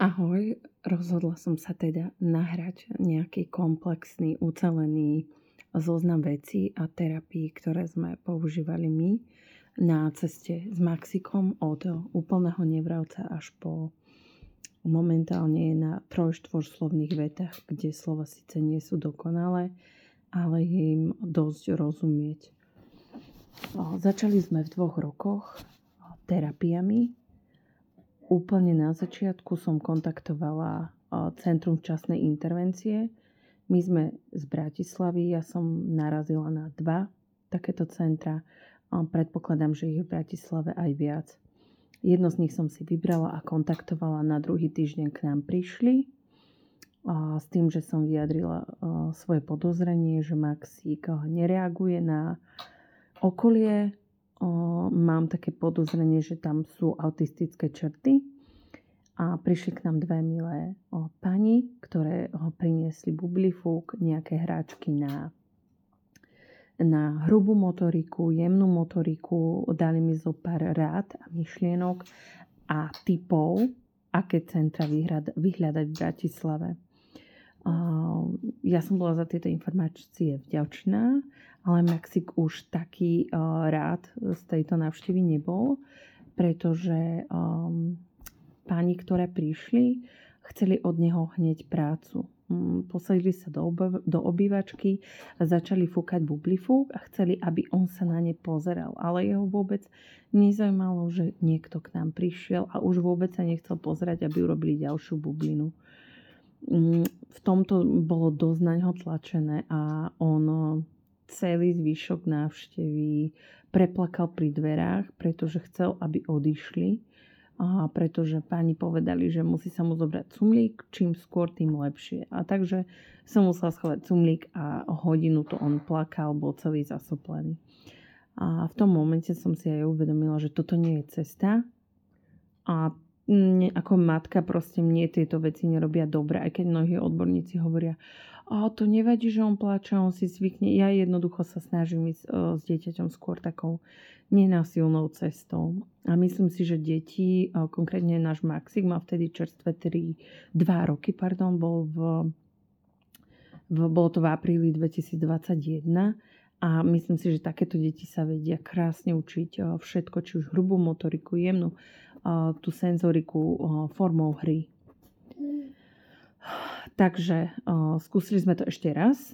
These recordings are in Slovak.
Ahoj, rozhodla som sa teda nahrať nejaký komplexný, ucelený zoznam vecí a terapií, ktoré sme používali my na ceste s Maxikom od úplného nevravca až po momentálne na troj slovných vetách, kde slova síce nie sú dokonalé, ale je im dosť rozumieť. Začali sme v dvoch rokoch terapiami, Úplne na začiatku som kontaktovala Centrum včasnej intervencie. My sme z Bratislavy, ja som narazila na dva takéto centra. Predpokladám, že ich v Bratislave aj viac. Jedno z nich som si vybrala a kontaktovala. Na druhý týždeň k nám prišli s tým, že som vyjadrila svoje podozrenie, že Maxík nereaguje na okolie, mám také podozrenie, že tam sú autistické črty. A prišli k nám dve milé pani, ktoré ho priniesli bublifúk, nejaké hráčky na, na hrubú motoriku, jemnú motoriku, dali mi zo pár rád a myšlienok a typov, aké centra vyhľadať v Bratislave. Ja som bola za tieto informácie vďačná ale Maxik už taký uh, rád z tejto návštevy nebol, pretože um, páni, ktoré prišli, chceli od neho hneď prácu. Um, posadili sa do, ob- do obývačky, začali fúkať bublifúk a chceli, aby on sa na ne pozeral. Ale jeho vôbec nezaujímalo, že niekto k nám prišiel a už vôbec sa nechcel pozerať, aby urobili ďalšiu bublinu. Um, v tomto bolo dosť na ňo tlačené a on celý zvyšok návštevy preplakal pri dverách, pretože chcel, aby odišli. A pretože páni povedali, že musí sa mu zobrať cumlík, čím skôr, tým lepšie. A takže som musela schovať cumlík a hodinu to on plakal, bol celý zasoplený. A v tom momente som si aj uvedomila, že toto nie je cesta. A ako matka proste mne tieto veci nerobia dobre, aj keď mnohí odborníci hovoria, a to nevadí, že on pláče, on si zvykne. Ja jednoducho sa snažím ísť uh, s dieťaťom skôr takou nenásilnou cestou. A myslím si, že deti, uh, konkrétne náš Maxik má vtedy čerstvé 3, 2 roky, pardon, bol v, v, bolo to v apríli 2021 a myslím si, že takéto deti sa vedia krásne učiť uh, všetko, či už hrubú motoriku, jemnú, tú senzoriku formou hry. Takže skúsili sme to ešte raz,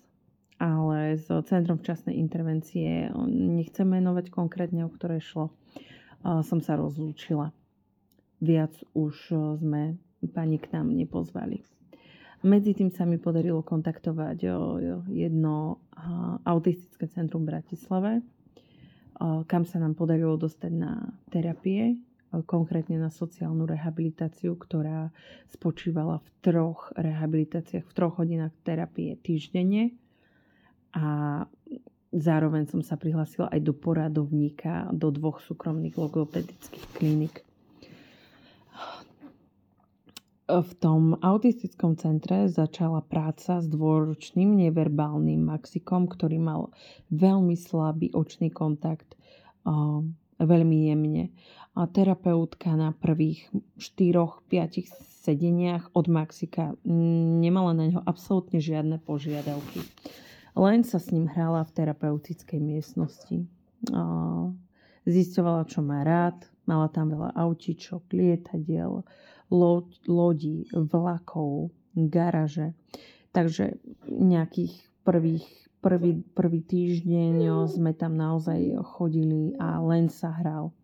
ale s Centrom včasnej intervencie, nechcem menovať konkrétne, o ktoré šlo, som sa rozlúčila. Viac už sme pani k nám nepozvali. Medzi tým sa mi podarilo kontaktovať jedno autistické centrum v Bratislave, kam sa nám podarilo dostať na terapie konkrétne na sociálnu rehabilitáciu, ktorá spočívala v troch rehabilitáciách, v troch hodinách terapie týždenne. A zároveň som sa prihlásila aj do poradovníka do dvoch súkromných logopedických klinik. V tom autistickom centre začala práca s dôročným neverbálnym Maxikom, ktorý mal veľmi slabý očný kontakt, veľmi jemne a terapeutka na prvých 4-5 sedeniach od Maxika nemala na neho absolútne žiadne požiadavky. Len sa s ním hrala v terapeutickej miestnosti. Zisťovala, čo má rád. Mala tam veľa autičok, lietadiel, lodí, vlakov, garaže. Takže nejakých prvých prvý, prvý týždeň sme tam naozaj chodili a len sa hral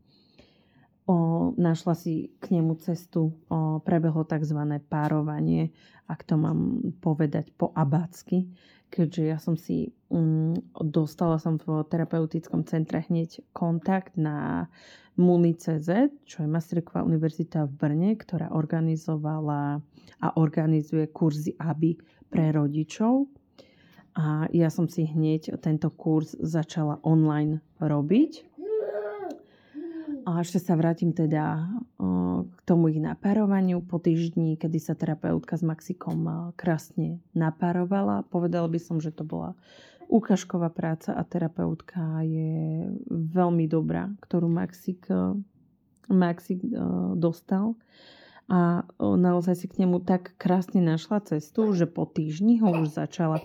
o, našla si k nemu cestu, o, prebehlo tzv. párovanie, ak to mám povedať po abácky, keďže ja som si um, dostala som v terapeutickom centre hneď kontakt na MUNI.cz, čo je Masaryková univerzita v Brne, ktorá organizovala a organizuje kurzy ABI pre rodičov. A ja som si hneď tento kurz začala online robiť a ešte sa vrátim teda k tomu ich napárovaniu po týždni, kedy sa terapeutka s Maxikom krásne napárovala. Povedala by som, že to bola ukážková práca a terapeutka je veľmi dobrá, ktorú Maxik, Maxik dostal. a naozaj si k nemu tak krásne našla cestu, že po týždni ho už začala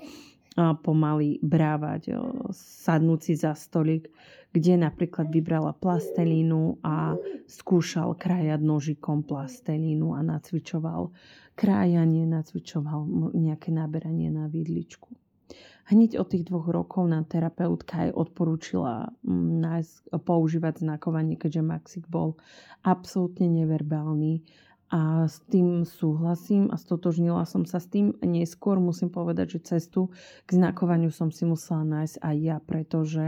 pomaly brávať, sadnúť si za stolik, kde napríklad vybrala plastelínu a skúšal krajať nožikom plastelínu a nacvičoval krájanie, nacvičoval nejaké naberanie na vidličku. Hneď od tých dvoch rokov nám terapeutka aj odporúčila mm, nájsť, používať znakovanie, keďže Maxik bol absolútne neverbálny a s tým súhlasím a stotožnila som sa s tým. Neskôr musím povedať, že cestu k znakovaniu som si musela nájsť aj ja, pretože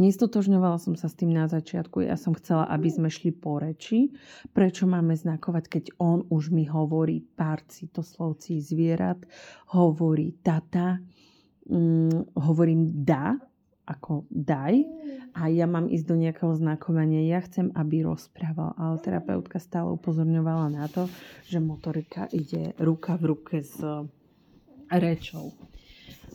Nestotožňovala som sa s tým na začiatku. Ja som chcela, aby sme šli po reči. Prečo máme znakovať, keď on už mi hovorí pár citoslovcí zvierat, hovorí tata, mm, hovorím da, ako daj a ja mám ísť do nejakého znakovania. Ja chcem, aby rozprával, ale terapeutka stále upozorňovala na to, že motorika ide ruka v ruke s rečou.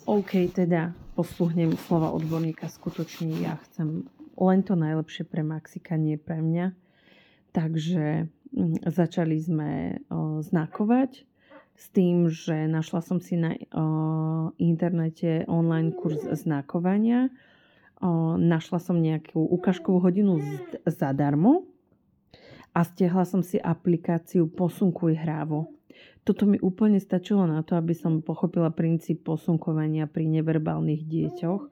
OK, teda posluhnem slova odborníka, skutočne ja chcem len to najlepšie pre Maxika, nie pre mňa. Takže mm, začali sme znakovať s tým, že našla som si na o, internete online kurz znakovania. O, našla som nejakú ukážkovú hodinu z, zadarmo a stiahla som si aplikáciu Posunkuj hrávo toto mi úplne stačilo na to, aby som pochopila princíp posunkovania pri neverbálnych dieťoch.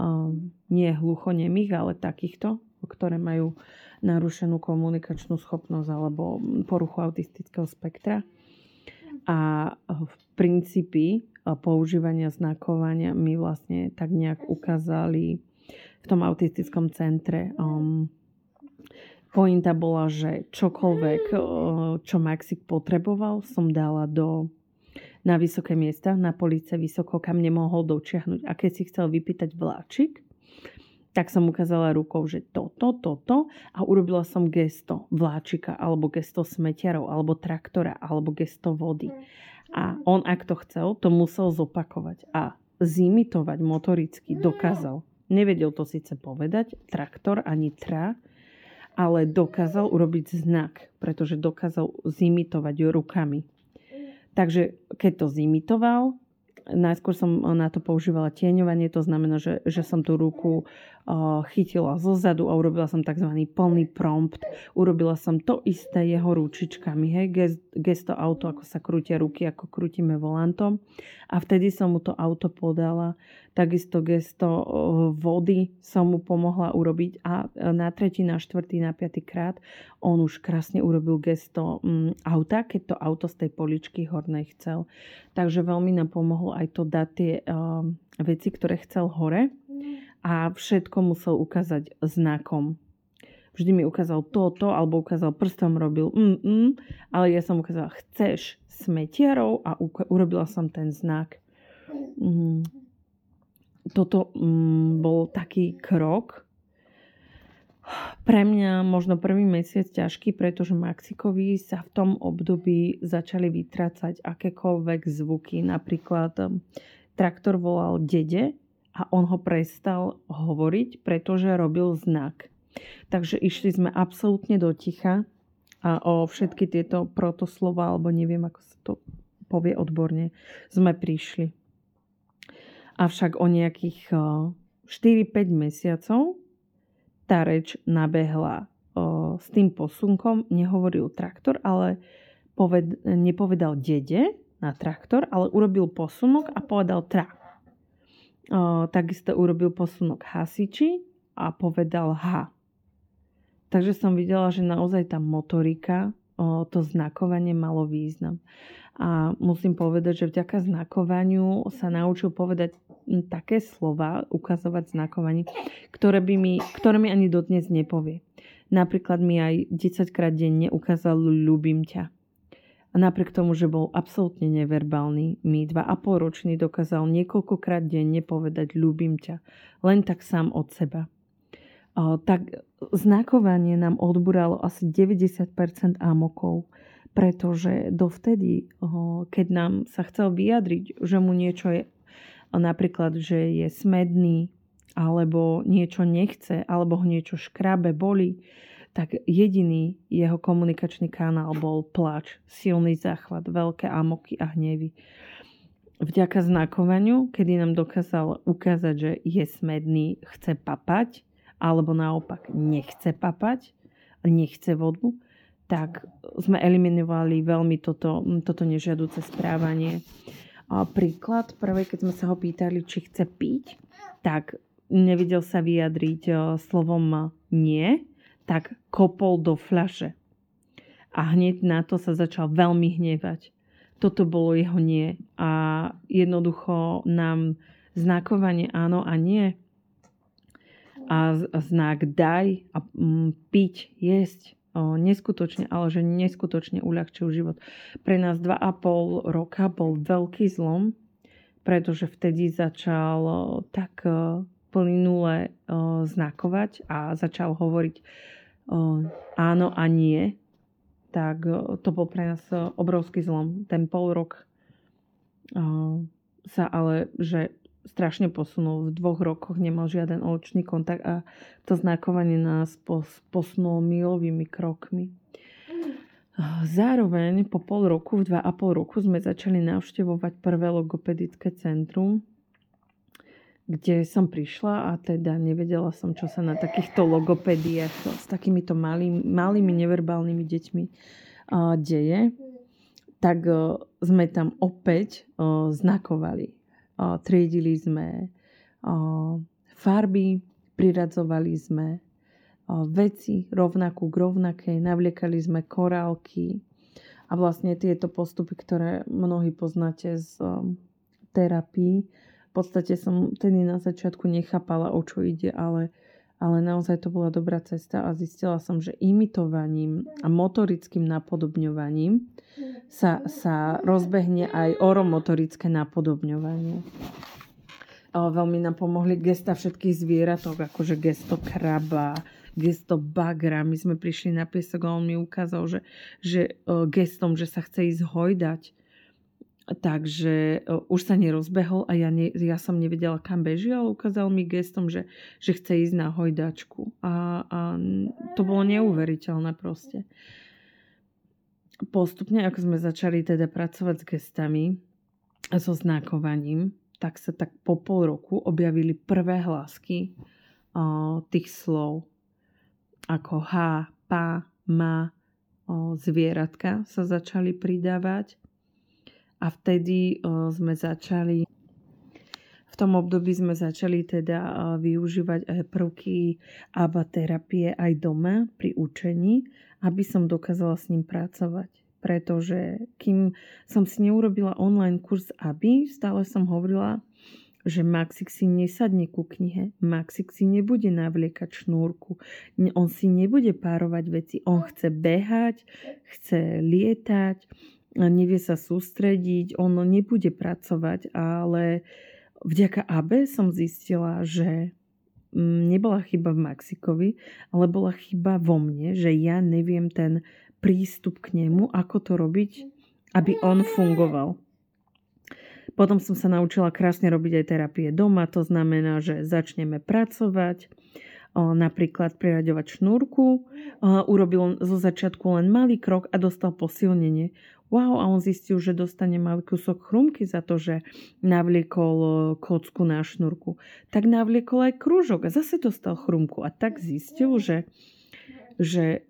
Um, nie hluchonemých, ale takýchto, ktoré majú narušenú komunikačnú schopnosť alebo poruchu autistického spektra. A v princípy používania znakovania mi vlastne tak nejak ukázali v tom autistickom centre um, Pointa bola, že čokoľvek, čo Maxik potreboval, som dala do, na vysoké miesta, na police vysoko, kam nemohol dočiahnuť. A keď si chcel vypýtať vláčik, tak som ukázala rukou, že toto, toto a urobila som gesto vláčika, alebo gesto smetiarov, alebo traktora, alebo gesto vody. A on, ak to chcel, to musel zopakovať a zimitovať motoricky dokázal. Nevedel to síce povedať, traktor ani tra, ale dokázal urobiť znak, pretože dokázal zimitovať rukami. Takže keď to zimitoval, najskôr som na to používala tieňovanie, to znamená, že, že som tú ruku chytila zo zadu a urobila som tzv. plný prompt. Urobila som to isté jeho ručičkami, hej, gest, gesto auto, ako sa krútia ruky, ako krútime volantom. A vtedy som mu to auto podala. Takisto gesto vody som mu pomohla urobiť a na tretí, na štvrtý, na piatý krát on už krásne urobil gesto um, auta, keď to auto z tej poličky hornej chcel. Takže veľmi nám pomohlo aj to dať tie uh, veci, ktoré chcel hore a všetko musel ukázať znakom. Vždy mi ukázal toto, alebo ukázal prstom, robil mm, mm, ale ja som ukázala, chceš smetiarov a urobila som ten znak. Mm. Toto mm, bol taký krok, pre mňa možno prvý mesiac ťažký, pretože Maxikovi sa v tom období začali vytrácať akékoľvek zvuky. Napríklad um, traktor volal dede a on ho prestal hovoriť, pretože robil znak. Takže išli sme absolútne do ticha a o všetky tieto protoslova, alebo neviem, ako sa to povie odborne, sme prišli. Avšak o nejakých 4-5 mesiacov tá reč nabehla s tým posunkom, nehovoril traktor, ale poved, nepovedal dede na traktor, ale urobil posunok a povedal tra takisto urobil posunok hasiči a povedal H. Takže som videla, že naozaj tá motorika, to znakovanie malo význam. A musím povedať, že vďaka znakovaniu sa naučil povedať také slova, ukazovať znakovanie, ktoré, by mi, ktoré mi ani dodnes nepovie. Napríklad mi aj 10 krát denne ukázal ľubím ťa. A napriek tomu, že bol absolútne neverbálny, mi dva a pol ročný dokázal niekoľkokrát denne povedať ľúbim ťa, len tak sám od seba. O, tak znakovanie nám odburalo asi 90% amokov, pretože dovtedy, keď nám sa chcel vyjadriť, že mu niečo je, napríklad, že je smedný, alebo niečo nechce, alebo ho niečo škrabe, boli, tak jediný jeho komunikačný kanál bol plač, silný záchvat, veľké amoky a hnevy. Vďaka znakovaniu, kedy nám dokázal ukázať, že je smedný, chce papať, alebo naopak nechce papať, nechce vodu, tak sme eliminovali veľmi toto, toto nežiaduce správanie. Príklad, prvé, keď sme sa ho pýtali, či chce piť, tak nevidel sa vyjadriť e, slovom nie, tak kopol do fľaše. A hneď na to sa začal veľmi hnevať. Toto bolo jeho nie. A jednoducho nám znakovanie áno a nie a znak daj a piť, jesť neskutočne, ale že neskutočne uľahčil život. Pre nás 2,5 roka bol veľký zlom, pretože vtedy začal tak plynule znakovať a začal hovoriť áno a nie, tak to bol pre nás obrovský zlom. Ten pol rok sa ale, že strašne posunul. V dvoch rokoch nemal žiaden očný kontakt a to znakovanie nás posunulo milovými krokmi. Zároveň po pol roku, v dva a pol roku sme začali navštevovať prvé logopedické centrum, kde som prišla a teda nevedela som, čo sa na takýchto logopediách s takýmito malými, malými neverbálnymi deťmi deje. Tak sme tam opäť znakovali triedili sme. Farby, priradzovali sme. Veci rovnakú k rovnakej, navliekali sme korálky. A vlastne tieto postupy, ktoré mnohí poznáte z terapii, v podstate som tedy na začiatku nechápala, o čo ide, ale, ale naozaj to bola dobrá cesta a zistila som, že imitovaním a motorickým napodobňovaním sa, sa rozbehne aj oromotorické napodobňovanie. Veľmi nám pomohli gesta všetkých zvieratok, akože gesto kraba, gesto bagra. My sme prišli na piesok a on mi ukázal, že, že gestom, že sa chce ísť hojdať. Takže už sa nerozbehol a ja, ne, ja som nevedela, kam beží, ale ukázal mi gestom, že, že chce ísť na hojdačku. A, a to bolo neuveriteľné proste postupne, ako sme začali teda pracovať s gestami a so znakovaním, tak sa tak po pol roku objavili prvé hlasky o, tých slov. Ako ha, pa, ma, o, zvieratka sa začali pridávať. A vtedy o, sme začali v tom období sme začali teda využívať aj prvky ABA terapie aj doma pri učení aby som dokázala s ním pracovať. Pretože kým som si neurobila online kurz aby, stále som hovorila, že Maxik si nesadne ku knihe, Maxik si nebude navliekať šnúrku, on si nebude párovať veci, on chce behať, chce lietať, nevie sa sústrediť, on nebude pracovať, ale vďaka Abe som zistila, že nebola chyba v Maxikovi, ale bola chyba vo mne, že ja neviem ten prístup k nemu, ako to robiť, aby on fungoval. Potom som sa naučila krásne robiť aj terapie doma, to znamená, že začneme pracovať, napríklad priraďovať šnúrku, urobil zo začiatku len malý krok a dostal posilnenie wow, a on zistil, že dostane malý kúsok chrumky za to, že navliekol e, kocku na šnúrku. Tak navliekol aj krúžok a zase dostal chrumku. A tak zistil, že, že,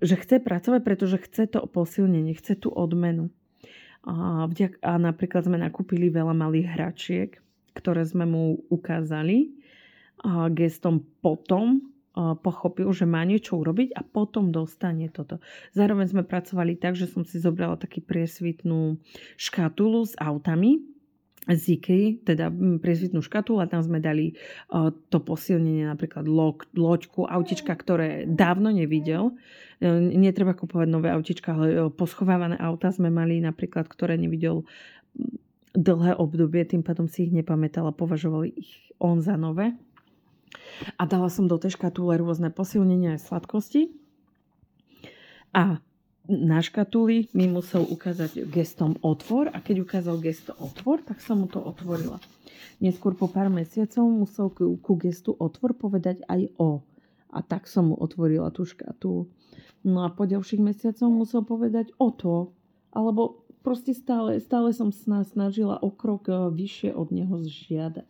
že chce pracovať, pretože chce to posilnenie, chce tú odmenu. A, vďak, a napríklad sme nakúpili veľa malých hračiek, ktoré sme mu ukázali a gestom potom, pochopil, že má niečo urobiť a potom dostane toto. Zároveň sme pracovali tak, že som si zobrala taký priesvitnú škatulu s autami, z IKEA, teda priesvitnú škatulu a tam sme dali to posilnenie, napríklad lo- loďku, autička, ktoré dávno nevidel. E, netreba kupovať nové autička, ale e, poschovávané auta sme mali napríklad, ktoré nevidel dlhé obdobie, tým pádom si ich nepamätala, považovali ich on za nové a dala som do tej škatule rôzne posilnenia a sladkosti. A na škatuli mi musel ukázať gestom otvor a keď ukázal gesto otvor, tak som mu to otvorila. Neskôr po pár mesiacov musel ku, ku gestu otvor povedať aj o. A tak som mu otvorila tú škatulu. No a po ďalších mesiacoch musel povedať o to, alebo proste stále, stále som sa snažila o krok e, vyššie od neho žiadať.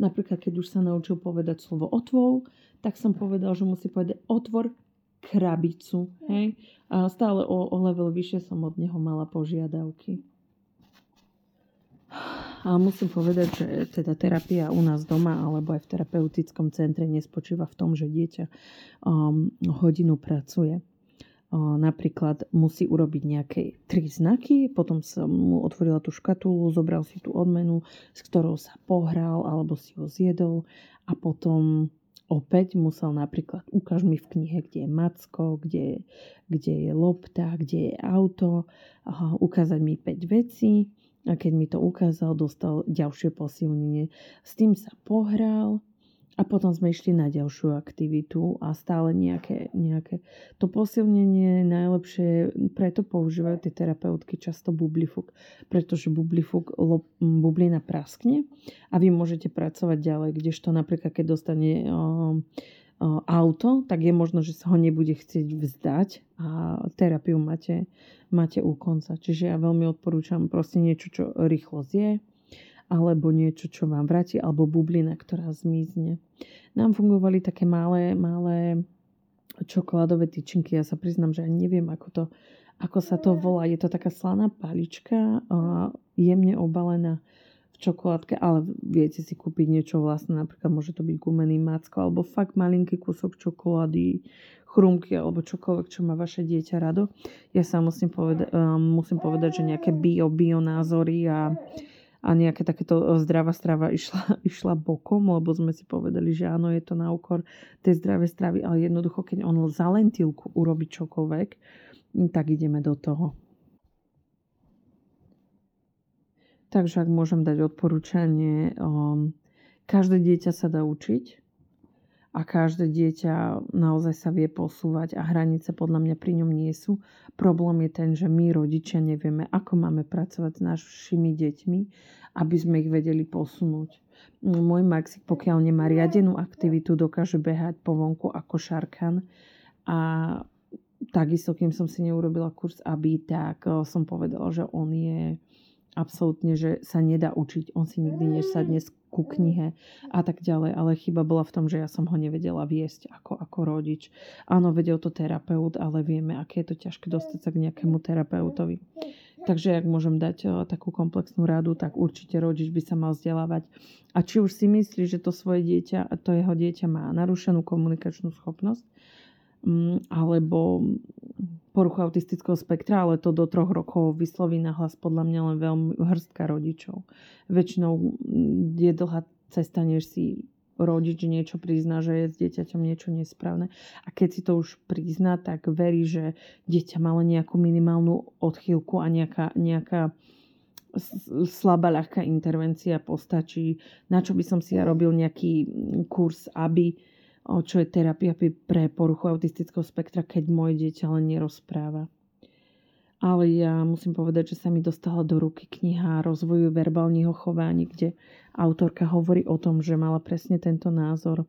Napríklad, keď už sa naučil povedať slovo otvor, tak som povedal, že musí povedať otvor krabicu. Hej? A stále o, o level vyššie som od neho mala požiadavky. A musím povedať, že teda terapia u nás doma alebo aj v terapeutickom centre nespočíva v tom, že dieťa um, hodinu pracuje. Napríklad musí urobiť nejaké tri znaky, potom som mu otvorila tú škatulu, zobral si tú odmenu, s ktorou sa pohral alebo si ho zjedol a potom opäť musel napríklad, ukáž mi v knihe, kde je macko, kde, kde je lopta, kde je auto, aha, ukázať mi 5 vecí a keď mi to ukázal, dostal ďalšie posilnenie. S tým sa pohral a potom sme išli na ďalšiu aktivitu a stále nejaké, nejaké to posilnenie najlepšie, preto používajú tie terapeutky často bublifuk, pretože bublifuk bublina praskne a vy môžete pracovať ďalej, kdežto napríklad keď dostane um, auto, tak je možno, že sa ho nebude chcieť vzdať a terapiu máte, máte u konca. Čiže ja veľmi odporúčam proste niečo, čo rýchlo zje, alebo niečo, čo vám vráti, alebo bublina, ktorá zmizne. Nám fungovali také malé, malé čokoládové tyčinky. Ja sa priznám, že ani neviem, ako, to, ako sa to volá. Je to taká slaná palička, jemne obalená čokoládke, ale viete si kúpiť niečo vlastné, napríklad môže to byť gumený macko, alebo fakt malinký kúsok čokolády, chrumky, alebo čokoľvek, čo má vaše dieťa rado. Ja sa musím, poveda- musím povedať, že nejaké bio, bio názory a, a nejaké takéto zdravá strava išla, išla bokom, lebo sme si povedali, že áno, je to na úkor tej zdravej stravy, ale jednoducho, keď on za lentilku urobí čokoľvek, tak ideme do toho. Takže ak môžem dať odporúčanie, um, každé dieťa sa dá učiť a každé dieťa naozaj sa vie posúvať a hranice podľa mňa pri ňom nie sú. Problém je ten, že my rodičia nevieme, ako máme pracovať s našimi deťmi, aby sme ich vedeli posunúť. Môj Maxik, pokiaľ nemá riadenú aktivitu, dokáže behať po vonku ako šarkan a takisto, kým som si neurobila kurz aby, tak eh, som povedala, že on je absolútne, že sa nedá učiť. On si nikdy nesadne ku knihe a tak ďalej, ale chyba bola v tom, že ja som ho nevedela viesť ako, ako rodič. Áno, vedel to terapeut, ale vieme, aké je to ťažké dostať sa k nejakému terapeutovi. Takže ak môžem dať o, takú komplexnú radu, tak určite rodič by sa mal vzdelávať. A či už si myslí, že to svoje dieťa, to jeho dieťa má narušenú komunikačnú schopnosť, alebo poruchu autistického spektra, ale to do troch rokov vysloví na hlas podľa mňa len veľmi hrstka rodičov. Väčšinou mm, je dlhá cesta, než si rodič niečo prizná, že je s dieťaťom niečo nesprávne. A keď si to už prizná, tak verí, že dieťa len nejakú minimálnu odchýlku a nejaká, nejaká slabá, ľahká intervencia postačí. Na čo by som si ja robil nejaký kurz, aby čo je terapia pre poruchu autistického spektra, keď moje dieťa len nerozpráva. Ale ja musím povedať, že sa mi dostala do ruky kniha rozvoju verbálneho chovania, kde autorka hovorí o tom, že mala presne tento názor,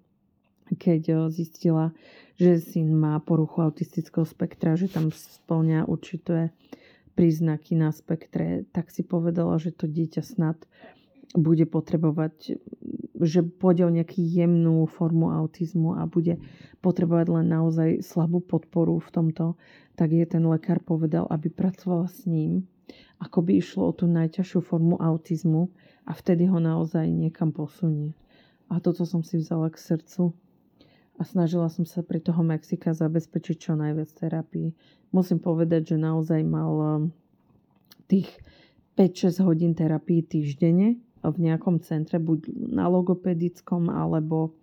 keď eh, zistila, že syn má poruchu autistického spektra, že tam splňa určité príznaky na spektre, tak si povedala, že to dieťa snad bude potrebovať že pôjde o nejakú jemnú formu autizmu a bude potrebovať len naozaj slabú podporu v tomto, tak je ten lekár povedal, aby pracovala s ním, ako by išlo o tú najťažšiu formu autizmu a vtedy ho naozaj niekam posunie. A toto som si vzala k srdcu a snažila som sa pri toho Mexika zabezpečiť čo najviac terapii. Musím povedať, že naozaj mal um, tých 5-6 hodín terapii týždenne v nejakom centre, buď na logopedickom, alebo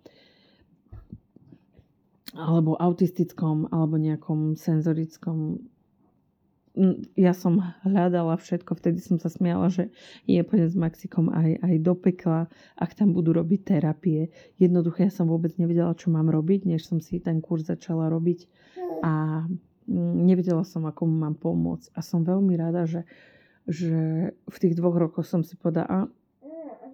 alebo autistickom, alebo nejakom senzorickom. Ja som hľadala všetko, vtedy som sa smiala, že je pôjdem s Maxikom aj, aj do pekla, ak tam budú robiť terapie. Jednoducho ja som vôbec nevedela, čo mám robiť, než som si ten kurz začala robiť a nevedela som, ako mu mám pomôcť. A som veľmi rada, že, že v tých dvoch rokoch som si povedala,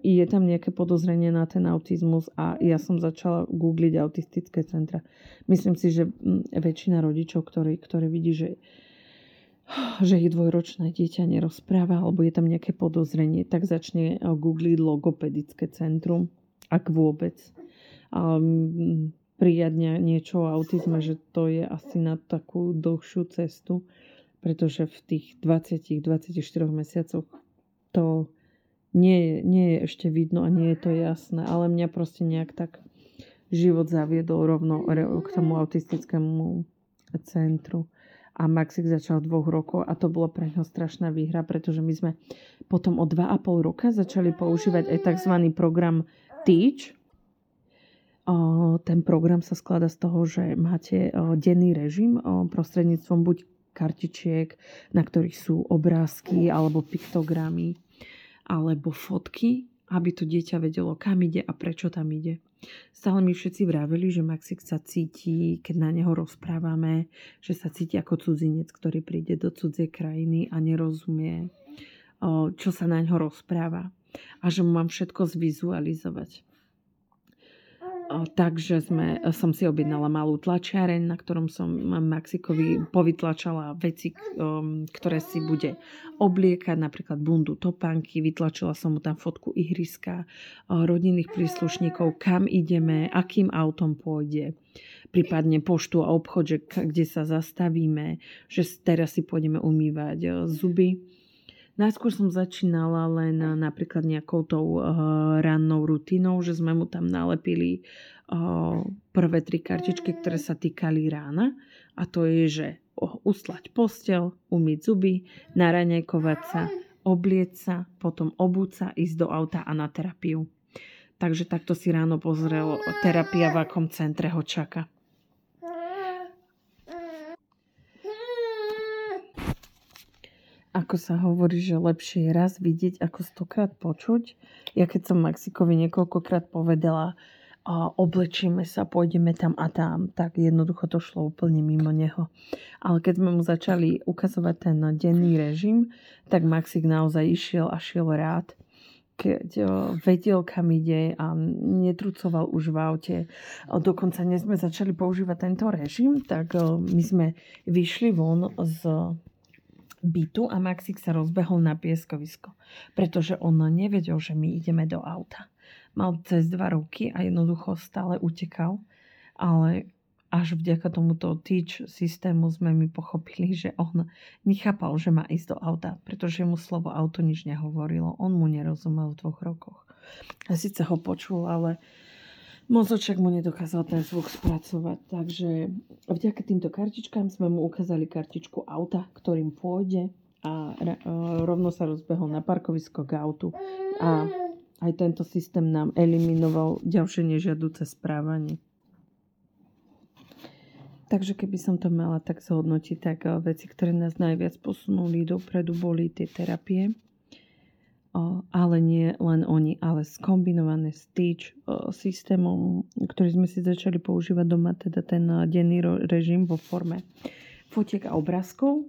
je tam nejaké podozrenie na ten autizmus a ja som začala googliť autistické centra. Myslím si, že mm, väčšina rodičov, ktorí, ktorí vidí, že že ich dvojročné dieťa nerozpráva alebo je tam nejaké podozrenie, tak začne googliť logopedické centrum, ak vôbec. Um, prijať niečo o autizme, že to je asi na takú dlhšiu cestu, pretože v tých 20-24 mesiacoch to nie nie je ešte vidno a nie je to jasné, ale mňa proste nejak tak život zaviedol rovno k tomu autistickému centru. A Maxik začal dvoch rokov a to bolo pre neho strašná výhra, pretože my sme potom o 2,5 roka začali používať aj tzv. program Teach. Ten program sa skladá z toho, že máte denný režim prostredníctvom buď kartičiek, na ktorých sú obrázky alebo piktogramy alebo fotky, aby to dieťa vedelo, kam ide a prečo tam ide. Stále mi všetci vraveli, že Maxik sa cíti, keď na neho rozprávame, že sa cíti ako cudzinec, ktorý príde do cudzie krajiny a nerozumie, čo sa na ňo rozpráva. A že mu mám všetko zvizualizovať takže sme, som si objednala malú tlačiareň, na ktorom som Maxikovi povytlačala veci, um, ktoré si bude obliekať, napríklad bundu, topánky, vytlačila som mu tam fotku ihriska, rodinných príslušníkov, kam ideme, akým autom pôjde, prípadne poštu a obchod, že, kde sa zastavíme, že teraz si pôjdeme umývať zuby Najskôr som začínala len napríklad nejakou tou uh, rannou rutinou, že sme mu tam nalepili uh, prvé tri kartičky, ktoré sa týkali rána. A to je, že uslať postel, umyť zuby, naraňajkovať sa, oblieť sa, potom obúť sa, ísť do auta a na terapiu. Takže takto si ráno pozrel terapia, v akom centre ho čaká. Ako sa hovorí, že lepšie je raz vidieť, ako stokrát počuť. Ja keď som Maxikovi niekoľkokrát povedala, a oblečíme sa, pôjdeme tam a tam, tak jednoducho to šlo úplne mimo neho. Ale keď sme mu začali ukazovať ten denný režim, tak Maxik naozaj išiel a šiel rád keď vedel, kam ide a netrucoval už v aute. Dokonca dnes sme začali používať tento režim, tak my sme vyšli von z bytu a Maxik sa rozbehol na pieskovisko, pretože on nevedel, že my ideme do auta. Mal cez dva roky a jednoducho stále utekal, ale až vďaka tomuto teach systému sme mi pochopili, že on nechápal, že má ísť do auta, pretože mu slovo auto nič nehovorilo. On mu nerozumel v dvoch rokoch. A síce ho počul, ale Mozoček mu nedokázal ten zvuk spracovať, takže vďaka týmto kartičkám sme mu ukázali kartičku auta, ktorým pôjde a rovno sa rozbehol na parkovisko k autu a aj tento systém nám eliminoval ďalšie nežiaduce správanie. Takže keby som to mala tak zhodnotiť, tak veci, ktoré nás najviac posunuli dopredu, boli tie terapie ale nie len oni, ale skombinované s Teach systémom, ktorý sme si začali používať doma, teda ten denný režim vo forme fotiek a obrázkov.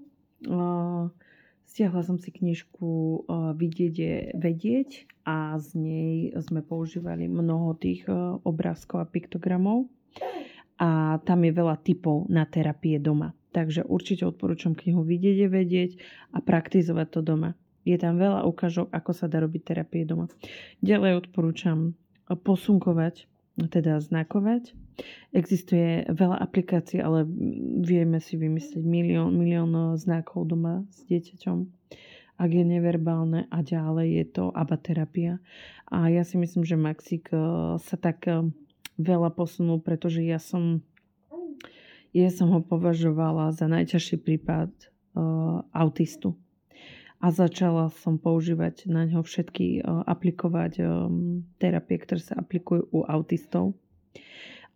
Stiahla som si knižku Vidieť je vedieť a z nej sme používali mnoho tých obrázkov a piktogramov a tam je veľa typov na terapie doma. Takže určite odporúčam knihu Vidieť je vedieť a praktizovať to doma. Je tam veľa ukážok, ako sa dá robiť terapie doma. Ďalej odporúčam posunkovať, teda znakovať. Existuje veľa aplikácií, ale vieme si vymyslieť milión, milión znakov doma s dieťaťom ak je neverbálne a ďalej je to abaterapia. A ja si myslím, že Maxik eh, sa tak eh, veľa posunul, pretože ja som, ja som ho považovala za najťažší prípad uh, autistu a začala som používať na ňo všetky, e, aplikovať e, terapie, ktoré sa aplikujú u autistov.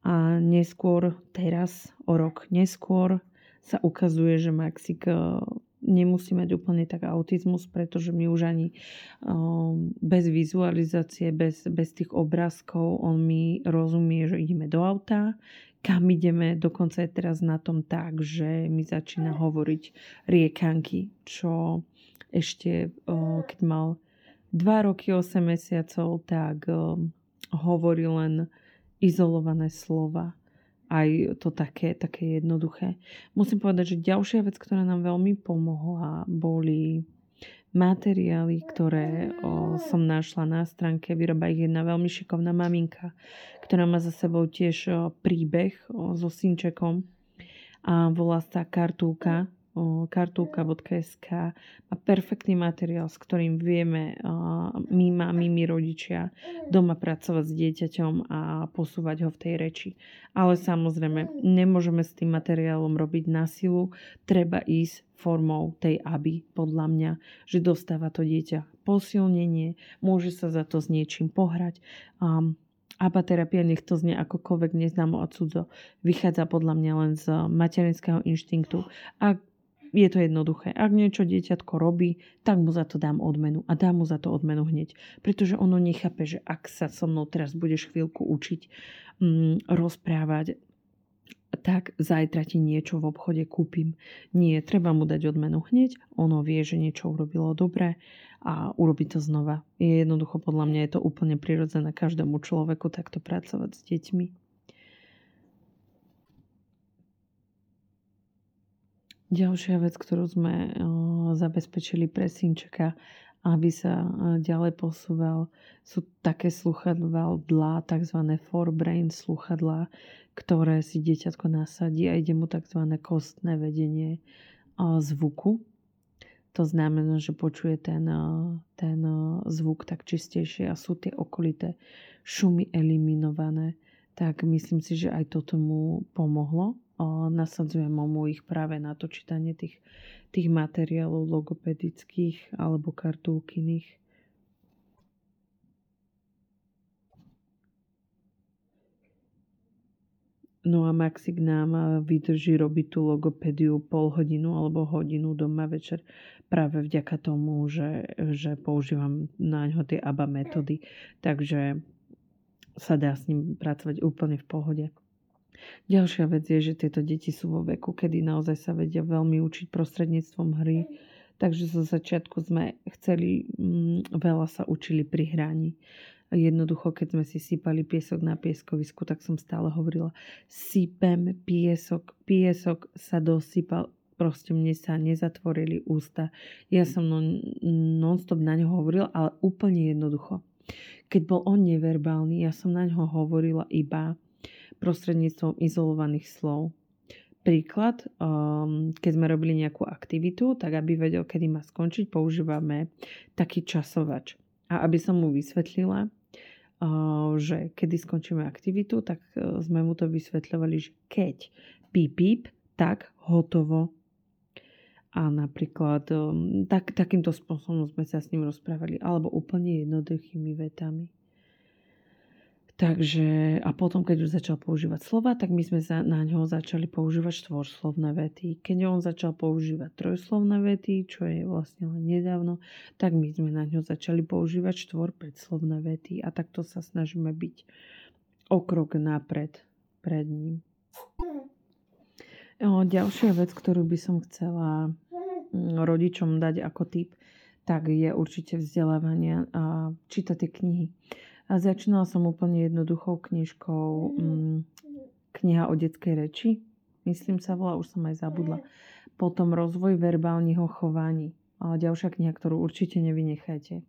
A neskôr, teraz, o rok neskôr, sa ukazuje, že Maxik e, nemusí mať úplne tak autizmus, pretože my už ani bez vizualizácie, bez, bez tých obrázkov, on mi rozumie, že ideme do auta, kam ideme, dokonca je teraz na tom tak, že mi začína hovoriť riekanky, čo ešte keď mal 2 roky 8 mesiacov, tak hovorí len izolované slova. Aj to také, také jednoduché. Musím povedať, že ďalšia vec, ktorá nám veľmi pomohla, boli materiály, ktoré o, som našla na stránke. Vyroba ich jedna veľmi šikovná maminka, ktorá má za sebou tiež o, príbeh o, so synčekom a volá sa Kartúka kartulka.sk má perfektný materiál, s ktorým vieme my, mami, my rodičia doma pracovať s dieťaťom a posúvať ho v tej reči. Ale samozrejme, nemôžeme s tým materiálom robiť na silu, treba ísť formou tej aby, podľa mňa, že dostáva to dieťa posilnenie, môže sa za to s niečím pohrať. Um, Abaterapia, nech to znie akokoľvek neznámo a cudzo, vychádza podľa mňa len z materinského inštinktu. A je to jednoduché. Ak niečo dieťatko robí, tak mu za to dám odmenu. A dám mu za to odmenu hneď. Pretože ono nechápe, že ak sa so mnou teraz budeš chvíľku učiť, mm, rozprávať, tak zajtra ti niečo v obchode kúpim. Nie, treba mu dať odmenu hneď. Ono vie, že niečo urobilo dobre a urobi to znova. Je jednoducho, podľa mňa je to úplne prirodzené každému človeku takto pracovať s deťmi. Ďalšia vec, ktorú sme zabezpečili pre synčeka, aby sa ďalej posúval, sú také sluchadlá, tzv. forebrain sluchadlá, ktoré si dieťatko nasadí a ide mu tzv. kostné vedenie zvuku. To znamená, že počuje ten, ten zvuk tak čistejšie a sú tie okolité šumy eliminované. Tak myslím si, že aj toto mu pomohlo nasadzujem mu ich práve na to čítanie tých, tých materiálov logopedických alebo kartulkyných. No a Maxik nám vydrží robiť tú logopédiu pol hodinu alebo hodinu doma večer práve vďaka tomu, že, že používam na ňo tie ABA metódy. Takže sa dá s ním pracovať úplne v pohode. Ďalšia vec je, že tieto deti sú vo veku, kedy naozaj sa vedia veľmi učiť prostredníctvom hry. Takže zo začiatku sme chceli, mm, veľa sa učili pri hraní. Jednoducho, keď sme si sypali piesok na pieskovisku, tak som stále hovorila, sypem piesok, piesok sa dosypal, proste mne sa nezatvorili ústa. Ja som non, non-stop na ňo hovorila, ale úplne jednoducho. Keď bol on neverbálny, ja som na ňo hovorila iba prostredníctvom izolovaných slov. Príklad, um, keď sme robili nejakú aktivitu, tak aby vedel, kedy má skončiť, používame taký časovač. A aby som mu vysvetlila, uh, že kedy skončíme aktivitu, tak uh, sme mu to vysvetľovali, že keď píp, píp, tak hotovo. A napríklad um, tak, takýmto spôsobom sme sa s ním rozprávali, alebo úplne jednoduchými vetami. Takže, a potom, keď už začal používať slova, tak my sme za, na ňo začali používať štvorslovné vety. Keď on začal používať trojslovné vety, čo je vlastne len nedávno, tak my sme na ňo začali používať štvor predslovné vety a takto sa snažíme byť o krok napred pred ním. O, ďalšia vec, ktorú by som chcela mm, rodičom dať ako tip, tak je určite vzdelávanie a čítať tie knihy. A začínala som úplne jednoduchou knižkou mm, Kniha o detskej reči. Myslím sa volá, už som aj zabudla. Potom Rozvoj verbálneho chovaní. A ďalšia kniha, ktorú určite nevynechajte.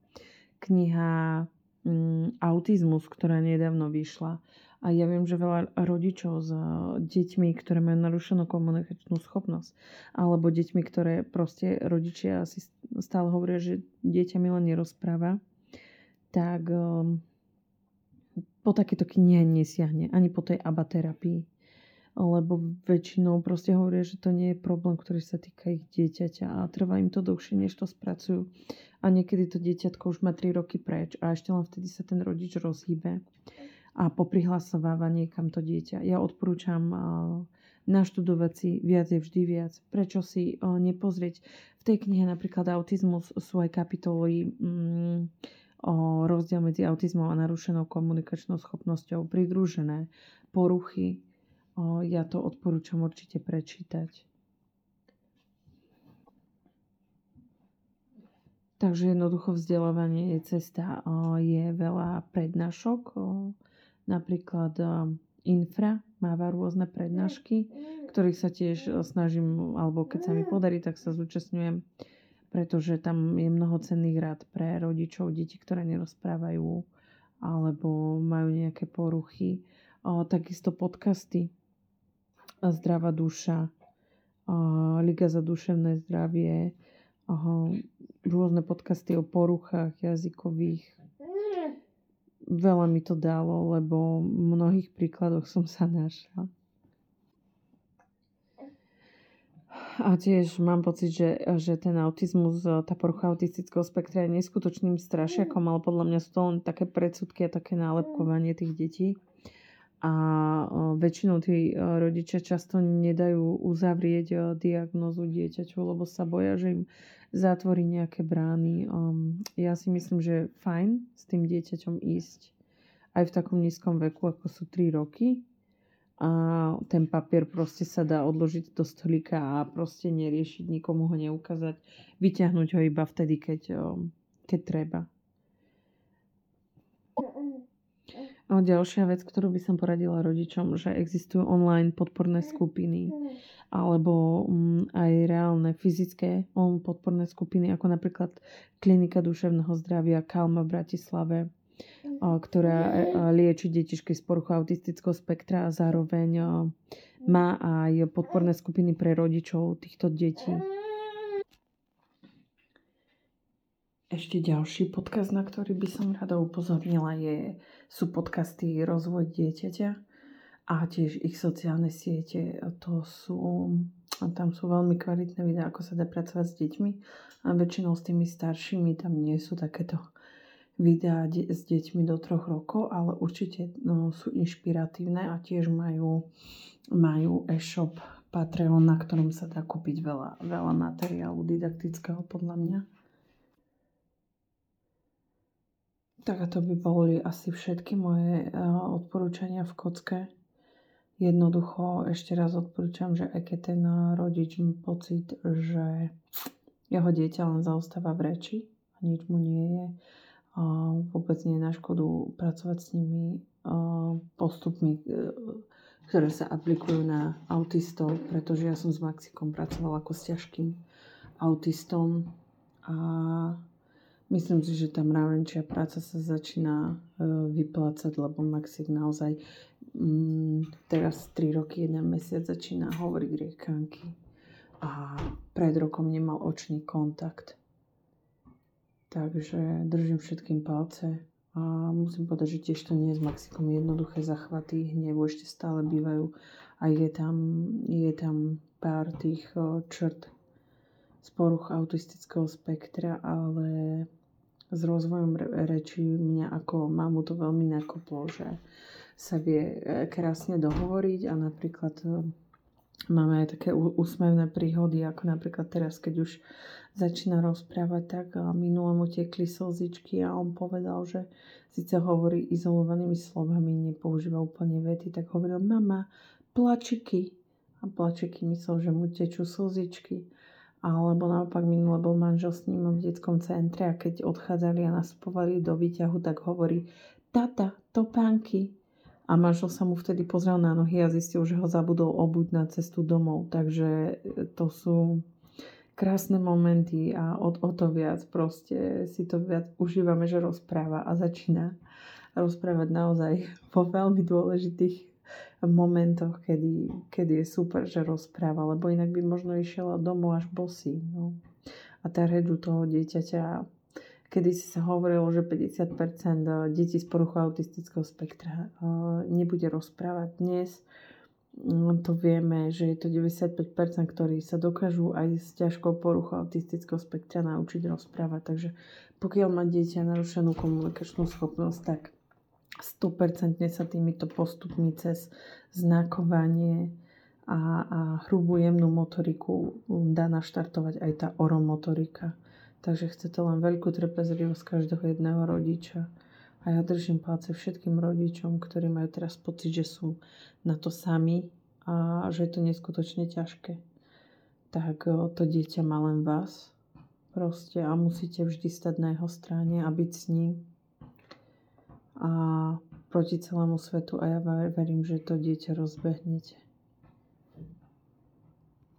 Kniha mm, Autizmus, ktorá nedávno vyšla. A ja viem, že veľa rodičov s deťmi, ktoré majú narušenú komunikačnú schopnosť, alebo deťmi, ktoré proste rodičia si stále hovoria, že dieťa mi len nerozpráva, tak um, po takéto knihe nesiahne, ani po tej abaterapii. Lebo väčšinou proste hovoria, že to nie je problém, ktorý sa týka ich dieťaťa a trvá im to dlhšie, než to spracujú. A niekedy to dieťatko už má 3 roky preč a ešte len vtedy sa ten rodič rozhýbe a poprihlasováva niekam to dieťa. Ja odporúčam naštudovať si viac je vždy viac. Prečo si nepozrieť v tej knihe napríklad autizmus sú aj kapitoly mm, o rozdiel medzi autizmom a narušenou komunikačnou schopnosťou pridružené poruchy. O, ja to odporúčam určite prečítať. Takže jednoducho vzdelávanie je cesta. Je veľa prednášok, napríklad Infra máva rôzne prednášky, ktorých sa tiež snažím, alebo keď sa mi podarí, tak sa zúčastňujem, pretože tam je mnoho cenných rád pre rodičov, deti, ktoré nerozprávajú alebo majú nejaké poruchy. Takisto podcasty Zdravá duša, Liga za duševné zdravie, rôzne podcasty o poruchách jazykových. Veľa mi to dalo, lebo v mnohých príkladoch som sa našla. A tiež mám pocit, že, že ten autizmus, tá porucha autistického spektra je neskutočným strašiakom, ale podľa mňa sú to len také predsudky a také nálepkovanie tých detí a väčšinou tí rodičia často nedajú uzavrieť diagnozu dieťaťu, lebo sa boja, že im zatvorí nejaké brány. Ja si myslím, že fajn s tým dieťaťom ísť aj v takom nízkom veku, ako sú 3 roky. A ten papier proste sa dá odložiť do stolíka a proste neriešiť, nikomu ho neukázať, vyťahnuť ho iba vtedy, keď, keď treba. A ďalšia vec, ktorú by som poradila rodičom, že existujú online podporné skupiny alebo mm, aj reálne fyzické podporné skupiny, ako napríklad Klinika duševného zdravia Kalma v Bratislave, ktorá e, lieči detičky z poruchu autistického spektra a zároveň má aj podporné skupiny pre rodičov týchto detí. Ešte ďalší podcast, na ktorý by som rada upozornila, je, sú podcasty Rozvoj dieťaťa a tiež ich sociálne siete. To sú, tam sú veľmi kvalitné videá, ako sa dá pracovať s deťmi a väčšinou s tými staršími tam nie sú takéto videá de- s deťmi do troch rokov, ale určite no, sú inšpiratívne a tiež majú, majú e-shop Patreon, na ktorom sa dá kúpiť veľa, veľa materiálu didaktického podľa mňa. Tak a to by boli asi všetky moje uh, odporúčania v kocke. Jednoducho ešte raz odporúčam, že aj keď ten rodič má pocit, že jeho dieťa len zaostáva v reči a nič mu nie je, vôbec nie na škodu pracovať s nimi postupmi, uh, ktoré sa aplikujú na autistov, pretože ja som s Maxikom pracovala ako s ťažkým autistom a Myslím si, že tá mravenčia práca sa začína e, vyplácať, lebo Maxik naozaj mm, teraz 3 roky, 1 mesiac začína hovoriť riekanky a pred rokom nemal očný kontakt. Takže držím všetkým palce a musím povedať, že tiež to nie je s Maxikom jednoduché zachvaty. Hnevu ešte stále bývajú a je tam, je tam pár tých črt z poruch autistického spektra, ale s rozvojom reči mňa ako mamu to veľmi nakoplo, že sa vie e, krásne dohovoriť a napríklad e, máme aj také úsmevné príhody, ako napríklad teraz, keď už začína rozprávať, tak e, minule mu tiekli slzičky a on povedal, že síce hovorí izolovanými slovami, nepoužíva úplne vety, tak hovoril mama, plačiky. A plačiky myslel, že mu tečú slzičky alebo naopak minule bol manžel s ním v detskom centre a keď odchádzali a nastupovali do výťahu, tak hovorí tata, topánky. A manžel sa mu vtedy pozrel na nohy a zistil, že ho zabudol obuť na cestu domov. Takže e, to sú krásne momenty a o, o to viac proste si to viac užívame, že rozpráva a začína rozprávať naozaj po veľmi dôležitých momentoch, kedy, kedy je super, že rozpráva, lebo inak by možno išiel domov až bosý. No. A tá reč toho dieťaťa, kedy si sa hovorilo, že 50% detí z poruchu autistického spektra nebude rozprávať dnes, to vieme, že je to 95%, ktorí sa dokážu aj s ťažkou poruchou autistického spektra naučiť rozprávať. Takže pokiaľ má dieťa narušenú komunikačnú schopnosť, tak 100% sa týmito postupmi cez znakovanie a, a hrubú jemnú motoriku dá naštartovať aj tá oromotorika. Takže chce to len veľkú trpezlivosť každého jedného rodiča. A ja držím palce všetkým rodičom, ktorí majú teraz pocit, že sú na to sami a že je to neskutočne ťažké. Tak to dieťa má len vás proste a musíte vždy stať na jeho strane a byť s ním a proti celému svetu a ja verím, že to dieťa rozbehnete.